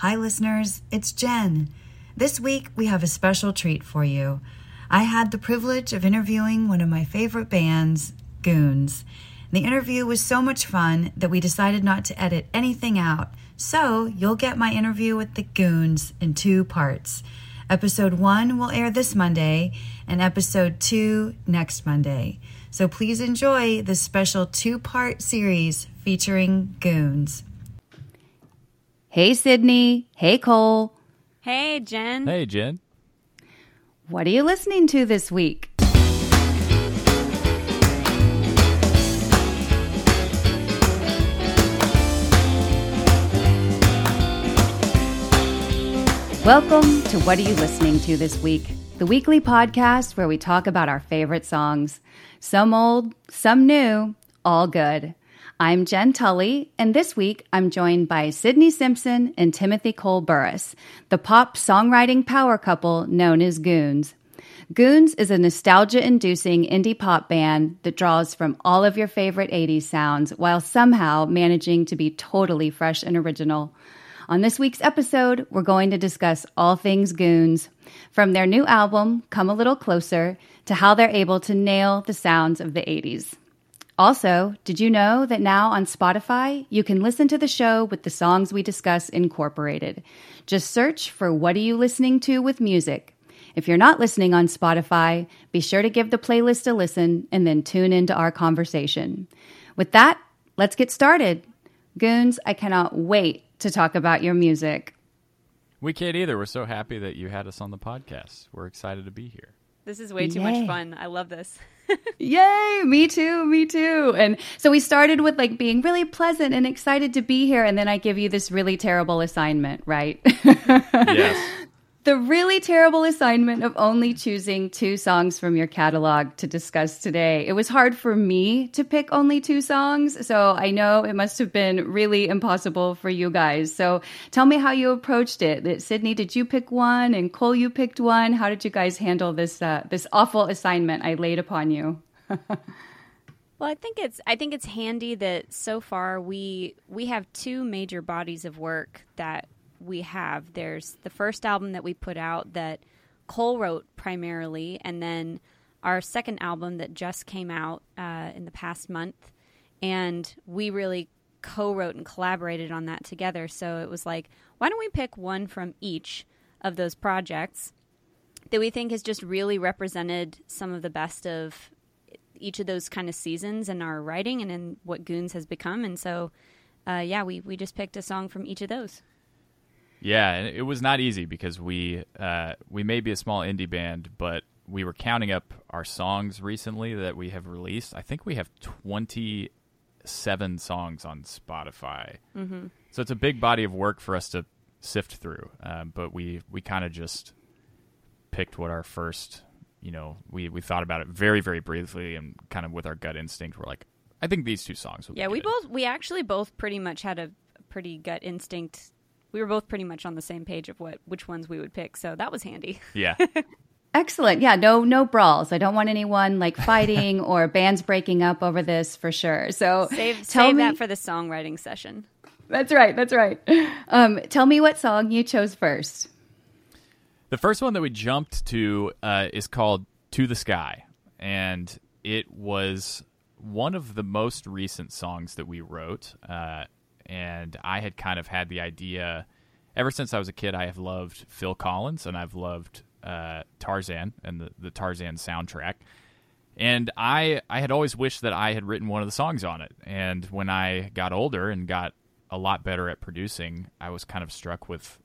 Hi, listeners, it's Jenn. This week we have a special treat for you. I had the privilege of interviewing one of my favorite bands, Goons. The interview was so much fun that we decided not to edit anything out, so you'll get my interview with the Goons in two parts. Episode 1 will air this Monday, and episode 2 next Monday. So please enjoy this special two part series featuring Goons. Hey, Sydney. Hey, Cole. Hey, Jenn. Hey, Jenn. What are you listening to this week? Welcome to What Are You Listening to This Week? The weekly podcast where we talk about our favorite songs. Some old, some new, all good. I'm Jenn Tully, and this week I'm joined by Sydney Simpson and Timothy Cole Burris, the pop songwriting power couple known as Goons. Goons is a nostalgia inducing indie pop band that draws from all of your favorite 80s sounds while somehow managing to be totally fresh and original. On this week's episode, we're going to discuss all things Goons, from their new album, Come a Little Closer, to how they're able to nail the sounds of the 80s. Also, did you know that now on Spotify, you can listen to the show with the songs we discuss incorporated? Just search for What Are You Listening to with Music. If you're not listening on Spotify, be sure to give the playlist a listen and then tune into our conversation. With that, let's get started. Goons, I cannot wait to talk about your music. We can't either. We're so happy that you had us on the podcast. We're excited to be here. This is way too Yay. much fun. I love this. Yay, me too, me too. And so we started with like being really pleasant and excited to be here. And then I give you this really terrible assignment, right? Yes. The really terrible assignment of only choosing two songs from your catalog to discuss today. It was hard for me to pick only two songs, so I know it must have been really impossible for you guys. So tell me how you approached it. Sydney, did you pick one, and Cole, you picked one? How did you guys handle this uh, this awful assignment I laid upon you? Well, I think it's I think it's handy that so far we we have two major bodies of work that we have. There's the first album that we put out that Cole wrote primarily, and then our second album that just came out uh, in the past month, and we really co-wrote and collaborated on that together. So it was like, why don't we pick one from each of those projects that we think has just really represented some of the best of each of those kind of seasons in our writing and in what Goons has become. And so, uh, yeah, we, we just picked a song from each of those. Yeah, and it was not easy because we uh, we may be a small indie band, but we were counting up our songs recently that we have released. I think we have twenty seven songs on Spotify. Mm-hmm. So it's a big body of work for us to sift through. Um, but we we kind of just picked what our first, you know, we we thought about it very very briefly and kind of with our gut instinct, we're like, I think these two songs. Would Yeah, be we good. both we actually both pretty much had a pretty gut instinct. We were both pretty much on the same page of what which ones we would pick, so that was handy. Yeah. Excellent. Yeah, no no brawls. I don't want anyone like fighting or bands breaking up over this for sure. So Save tell save me that for the songwriting session. That's right. That's right. Um, tell me what song you chose first. The first one that we jumped to uh, is called To the Sky. And it was one of the most recent songs that we wrote. Uh, and I had kind of had the idea ever since I was a kid. I have loved Phil Collins and I've loved uh, Tarzan and the, the Tarzan soundtrack. And I, I had always wished that I had written one of the songs on it. And when I got older and got a lot better at producing, I was kind of struck with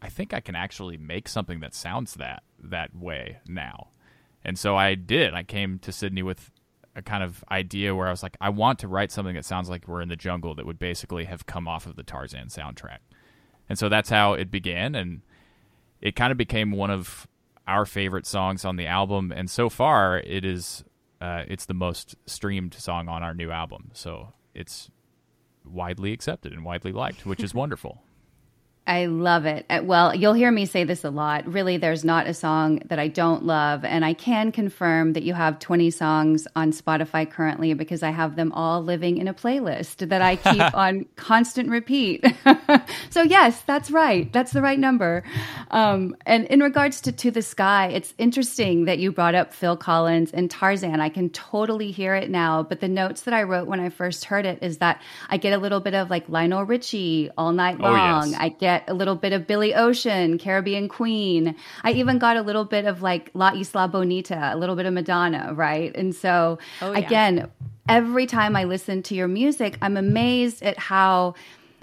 I think I can actually make something that sounds that that way now. And so I did. I came to Sydney with a kind of idea where I was like, I want to write something that sounds like we're in the jungle that would basically have come off of the Tarzan soundtrack. And so that's how it began and it kind of became one of our favorite songs on the album and so far it is uh, it's the most streamed song on our new album. So it's widely accepted and widely liked, which is wonderful. I love it. Uh, well, you'll hear me say this a lot. Really, there's not a song that I don't love. And I can confirm that you have 20 songs on Spotify currently because I have them all living in a playlist that I keep on constant repeat. so, yes, that's right. That's the right number. Um, and in regards to To the Sky, it's interesting that you brought up Phil Collins and Tarzan. I can totally hear it now. But the notes that I wrote when I first heard it is that I get a little bit of like Lionel Richie all night long. Oh, yes. I get get a little bit of Billy Ocean, Caribbean Queen. I even got a little bit of like La Isla Bonita, a little bit of Madonna, right? And so, oh, yeah. again, every time I listen to your music, I'm amazed at how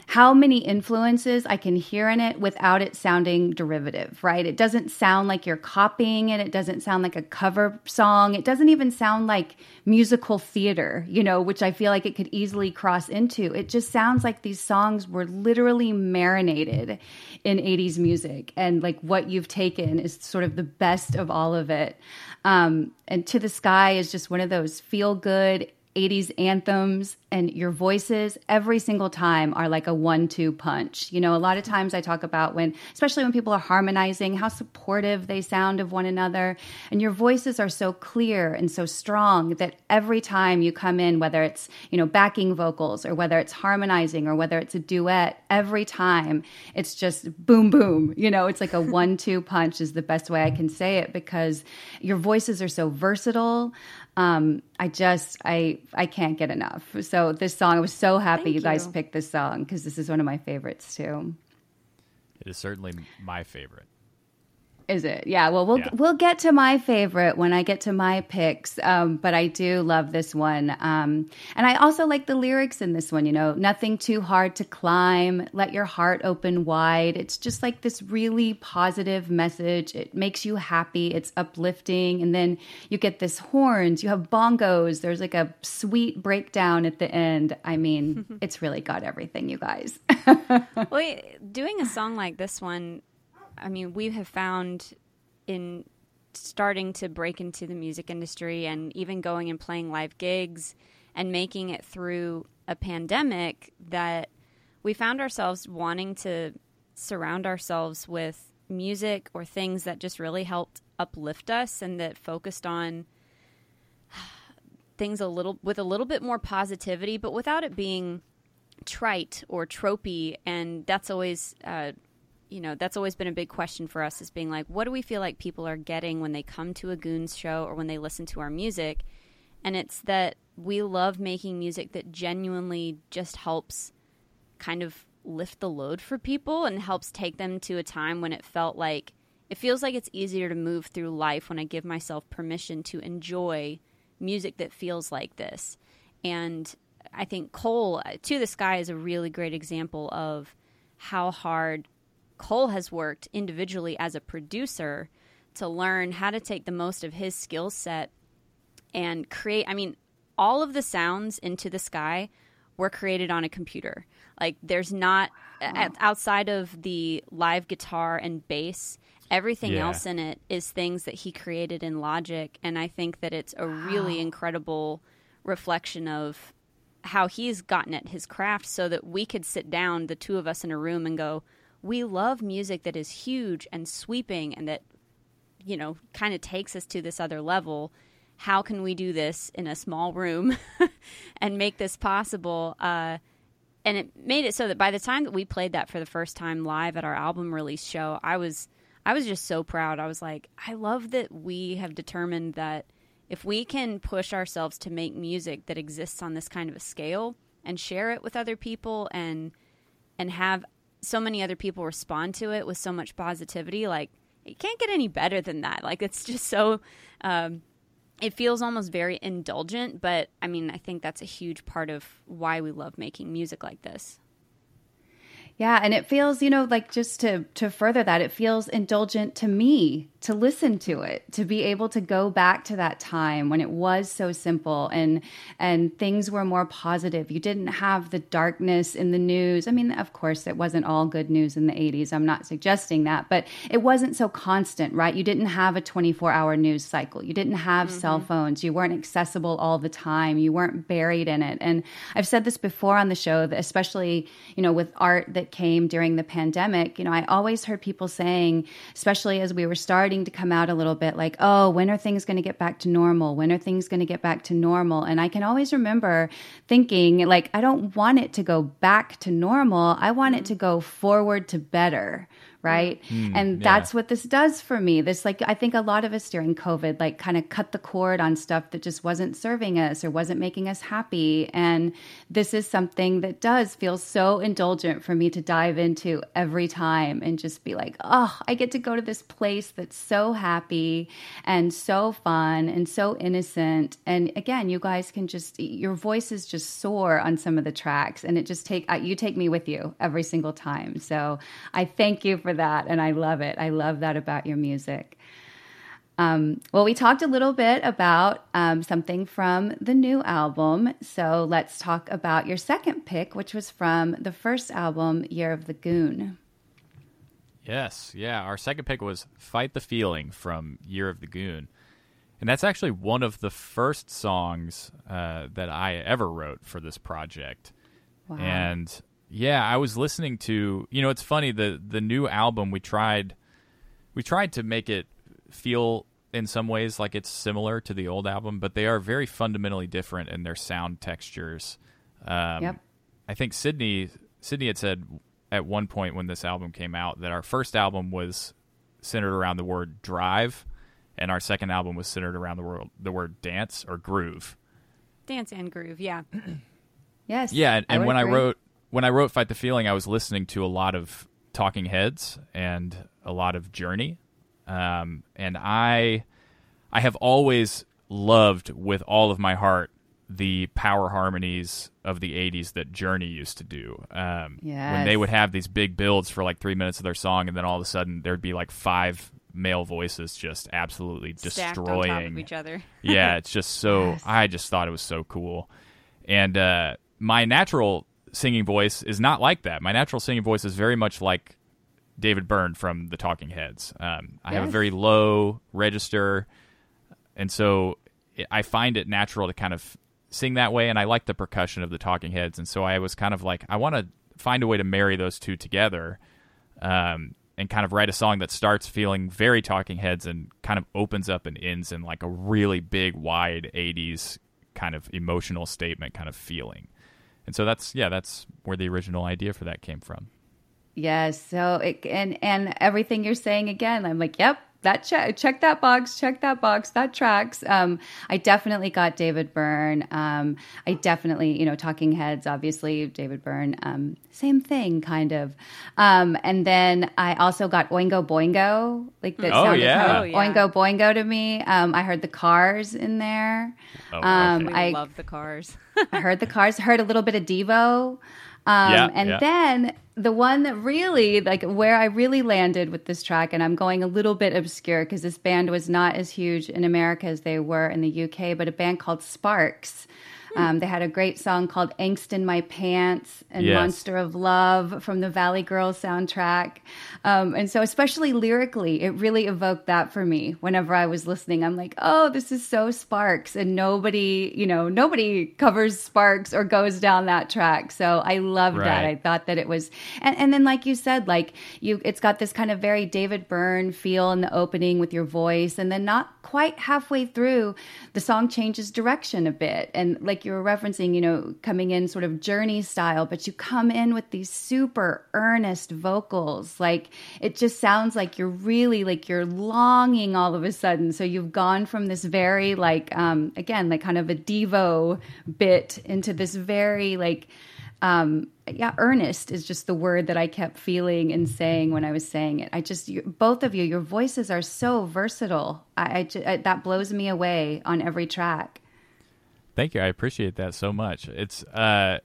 how many influences I can hear in it without it sounding derivative, right? It doesn't sound like you're copying it. It doesn't sound like a cover song. It doesn't even sound like musical theater, you know, which I feel like it could easily cross into. It just sounds like these songs were literally marinated in 80s music. And like what you've taken is sort of the best of all of it. Um, and To the Sky is just one of those feel good 80s anthems and your voices every single time are like a one two punch. You know, a lot of times I talk about when, especially when people are harmonizing, how supportive they sound of one another. And your voices are so clear and so strong that every time you come in, whether it's, you know, backing vocals or whether it's harmonizing or whether it's a duet, every time it's just boom, boom. You know, it's like a one two punch is the best way I can say it because your voices are so versatile. Um, I just I I can't get enough. So this song, I was so happy you, you guys picked this song because this is one of my favorites too. It is certainly my favorite. Is it? Yeah. Well, we'll yeah. we'll get to my favorite when I get to my picks. Um, but I do love this one, um, and I also like the lyrics in this one. You know, nothing too hard to climb. Let your heart open wide. It's just like this really positive message. It makes you happy. It's uplifting, and then you get this horns. You have bongos. There's like a sweet breakdown at the end. I mean, it's really got everything, you guys. well, doing a song like this one I mean, we have found in starting to break into the music industry and even going and playing live gigs and making it through a pandemic that we found ourselves wanting to surround ourselves with music or things that just really helped uplift us and that focused on things a little with a little bit more positivity but without it being trite or tropey. And that's always uh, you know, that's always been a big question for us is being like, what do we feel like people are getting when they come to a Goons show or when they listen to our music? And it's that we love making music that genuinely just helps kind of lift the load for people and helps take them to a time when it felt like it feels like it's easier to move through life when I give myself permission to enjoy music that feels like this. And I think Cole, uh, To the Sky, is a really great example of how hard Cole has worked individually as a producer to learn how to take the most of his skill set and create. I mean, all of the sounds into the sky were created on a computer. Like, there's not wow. outside of the live guitar and bass. Everything yeah. else in it is things that he created in Logic, and I think that it's a wow. really incredible reflection of how he's gotten at his craft so that we could sit down, the two of us in a room, and go, we love music that is huge and sweeping and that you know kind of takes us to this other level. How can we do this in a small room and make this possible? Uh, and it made it so that by the time that we played that for the first time live at our album release show i was i was just so proud. I was like i love that we have determined that if we can push ourselves to make music that exists on this kind of a scale and share it with other people and and have so many other people respond to it with so much positivity. Like it can't get any better than that. Like it's just so. Um, it feels almost very indulgent, but I mean, I think that's a huge part of why we love making music like this. Yeah, and it feels, you know, like just to to further that, it feels indulgent to me to listen to it, to be able to go back to that time when it was so simple and and things were more positive. You didn't have the darkness in the news. I mean, of course, it wasn't all good news in the 80s. I'm not suggesting that, but it wasn't so constant, right? You didn't have a 24-hour news cycle. You didn't have mm-hmm. cell phones. You weren't accessible all the time. You weren't buried in it. And I've said this before on the show, that especially, you know, with art that came during the pandemic, you know, I always heard people saying, especially as we were starting starting to come out a little bit like, oh, when are things going to get back to normal? When are things going to get back to normal? And I can always remember thinking, like, I don't want it to go back to normal. I want it mm-hmm. to go forward to better right? Mm, and that's yeah. what this does for me. This, like, I think a lot of us during COVID, like, kind of cut the cord on stuff that just wasn't serving us or wasn't making us happy. And this is something that does feel so indulgent for me to dive into every time and just be like, oh, I get to go to this place that's so happy and so fun and so innocent. And again, you guys can just, your voices just soar on some of the tracks and it just take, you take me with you every single time. So I thank you for for that, and I love it. I love that about your music. Um, well, we talked a little bit about um, something from the new album. So let's talk about your second pick, which was from the first album, Year of the Goon. Yes, yeah. Our second pick was Fight the Feeling from Year of the Goon. And that's actually one of the first songs uh, that I ever wrote for this project. Wow. And yeah, I was listening to. You know, it's funny the the new album we tried we tried to make it feel in some ways like it's similar to the old album, but they are very fundamentally different in their sound textures. Um, yep. I think Sydney Sydney had said at one point when this album came out that our first album was centered around the word drive, and our second album was centered around the word the word dance or groove. Dance and groove, yeah. yes. Yeah, and, and when agree. I wrote when I wrote Fight the Feeling, I was listening to a lot of Talking Heads and a lot of Journey, um, and I I have always loved with all of my heart the power harmonies of the 80s that Journey used to do. Um, yes. When they would have these big builds for like three minutes of their song, and then all of a sudden there'd be like five male voices just absolutely destroying each other. yeah, it's just so. Yes. I just thought it was so cool. And uh, my natural singing voice is not like that. My natural singing voice is very much like David Byrne from the Talking Heads. Um, I yes. have a very low register, and so I find it natural to kind of sing that way. And I like the percussion of the Talking Heads, and so I was kind of like, I want to find a way to marry those two together, um, and kind of write a song that starts feeling very Talking Heads and kind of opens up and ends in like a really big, wide '80s kind of emotional statement kind of feeling. And so that's yeah, that's where the original idea for that came from. Yes. So it, and and everything you're saying again, I'm like, yep, that check check that box check that box that tracks. Um, i definitely got david byrne. Um, i definitely you know talking heads obviously david byrne um, same thing kind of. Um, and then i also got oingo boingo like that oh, sounded yeah. kind of oh, yeah. oingo boingo to me. Um, i heard the cars in there. Oh, um, i love the cars. I heard the cars heard a little bit of devo. Um, yeah, and yeah. then the one that really, like, where I really landed with this track, and I'm going a little bit obscure because this band was not as huge in America as they were in the UK, but a band called Sparks. Um, they had a great song called Angst in My Pants and yes. Monster of Love from the Valley Girls soundtrack. Um, and so, especially lyrically, it really evoked that for me whenever I was listening. I'm like, oh, this is so Sparks. And nobody, you know, nobody covers Sparks or goes down that track. So I loved right. that. I thought that it was, and, and then, like you said, like you, it's got this kind of very David Byrne feel in the opening with your voice. And then, not quite halfway through, the song changes direction a bit. And like you were referencing, you know, coming in sort of journey style, but you come in with these super earnest vocals. Like, it just sounds like you're really like you're longing all of a sudden. So you've gone from this very like um again like kind of a devo bit into this very like um yeah earnest is just the word that i kept feeling and saying when i was saying it i just you, both of you your voices are so versatile I, I, I, that blows me away on every track thank you i appreciate that so much it's uh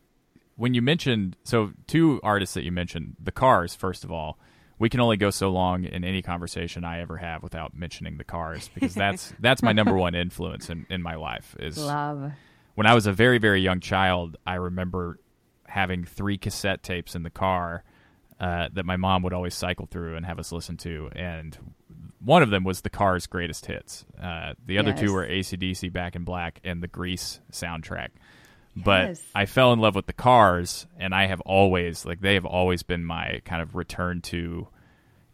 when you mentioned so two artists that you mentioned the cars first of all we can only go so long in any conversation I ever have without mentioning the Cars because that's that's my number one influence in, in my life. Is Love. when I was a very very young child, I remember having three cassette tapes in the car uh, that my mom would always cycle through and have us listen to, and one of them was the Cars' greatest hits. Uh, the other Yes. two were AC/DC Back in Black and the Grease soundtrack. But Yes. I fell in love with the Cars, and I have always like they have always been my kind of return to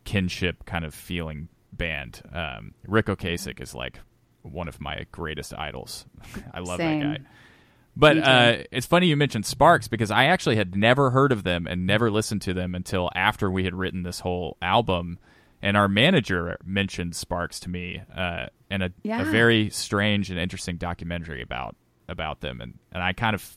kinship kind of feeling band. Um, Ric Ocasek is like one of my greatest idols. I love Same. that guy. But uh, it's funny you mentioned Sparks because I actually had never heard of them and never listened to them until after we had written this whole album. And our manager mentioned Sparks to me uh, in a, Yeah. a very strange and interesting documentary about about them, and, and I kind of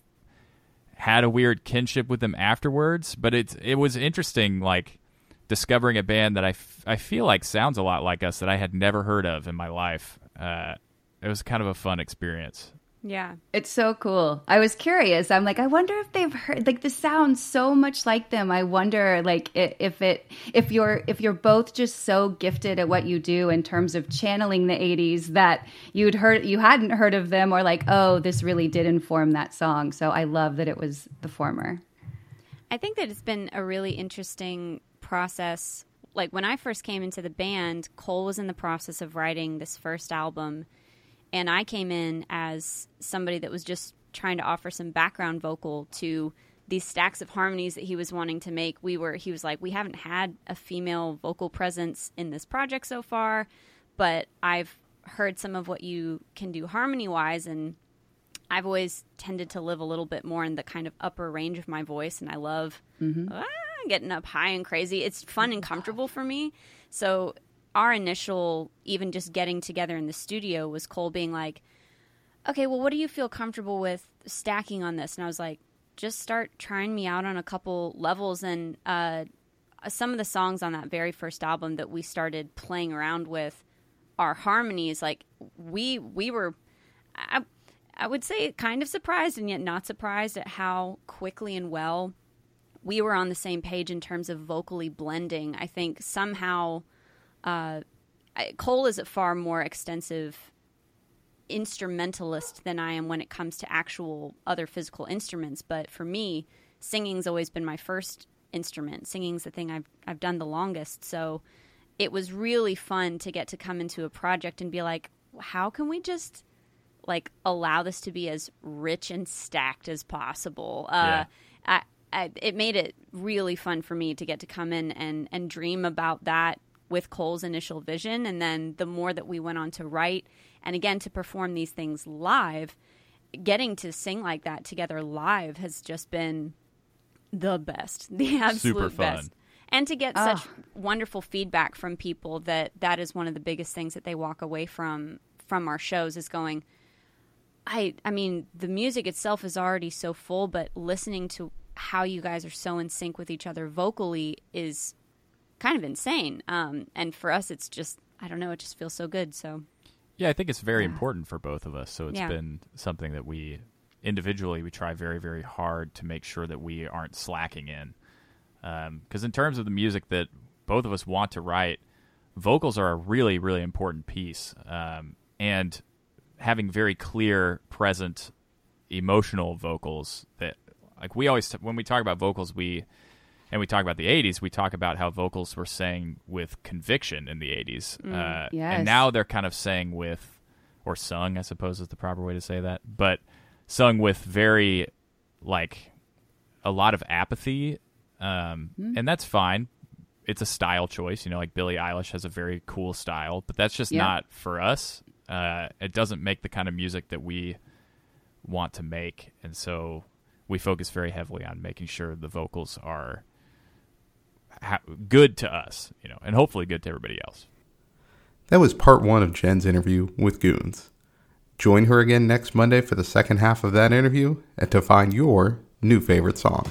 had a weird kinship with them afterwards. But it it was interesting, like discovering a band that I, f- I feel like sounds a lot like us that I had never heard of in my life. Uh, it was kind of a fun experience. Yeah. It's so cool. I was curious. I'm like, I wonder if they've heard like the sounds so much like them. I wonder like if it if you're if you're both just so gifted at what you do in terms of channeling the 80s that you'd heard you hadn't heard of them or like, oh, this really did inform that song. So I love that it was the former. I think that it's been a really interesting process. Like when I first came into the band, Cole was in the process of writing this first album, and I came in as somebody that was just trying to offer some background vocal to these stacks of harmonies that he was wanting to make. We were he was like, "We haven't had a female vocal presence in this project so far, but I've heard some of what you can do harmony-wise and I've always tended to live a little bit more in the kind of upper range of my voice, and I love ah, getting up high and crazy. It's fun and comfortable for me. So, our initial, even just getting together in the studio, was Cole being like, okay, well, what do you feel comfortable with stacking on this? And I was like, just start trying me out on a couple levels. And uh, some of the songs on that very first album that we started playing around with our harmonies. Like, we, we were. I, I would say kind of surprised and yet not surprised at how quickly and well we were on the same page in terms of vocally blending. I think somehow uh, Cole is a far more extensive instrumentalist than I am when it comes to actual other physical instruments. But for me, singing's always been my first instrument. Singing's the thing I've I've done the longest. So it was really fun to get to come into a project and be like, how can we just like allow this to be as rich and stacked as possible. Uh, I, I, it made it really fun for me to get to come in and and dream about that with Cole's initial vision, and then the more that we went on to write, and again to perform these things live, getting to sing like that together live has just been the best, the absolute Super fun. best. And to get such ah. wonderful feedback from people that that is one of the biggest things that they walk away from from our shows is going, I I mean, the music itself is already so full, but listening to how you guys are so in sync with each other vocally is kind of insane. Um, and for us, it's just I don't know, it just feels so good. So Yeah, I think it's very important for both of us. So it's Yeah. been something that we individually we try very very hard to make sure that we aren't slacking in. Because in terms of the music that both of us want to write, vocals are a really really important piece, um, and having very clear, present, emotional vocals that like we always when we talk about vocals we and we talk about the 80s we talk about how vocals were sang with conviction in the 80s uh, yes. and now they're kind of sang with or sung i suppose is the proper way to say that but sung with very like a lot of apathy um, and that's fine it's a style choice you know like billie eilish has a very cool style but that's just Yeah. not for us uh, it doesn't make the kind of music that we want to make and so we focus very heavily on making sure the vocals are ha- good to us you know and hopefully good to everybody else That was part one of Jenn's interview with Goons. Join her again next Monday for the second half of that interview and to find your new favorite song.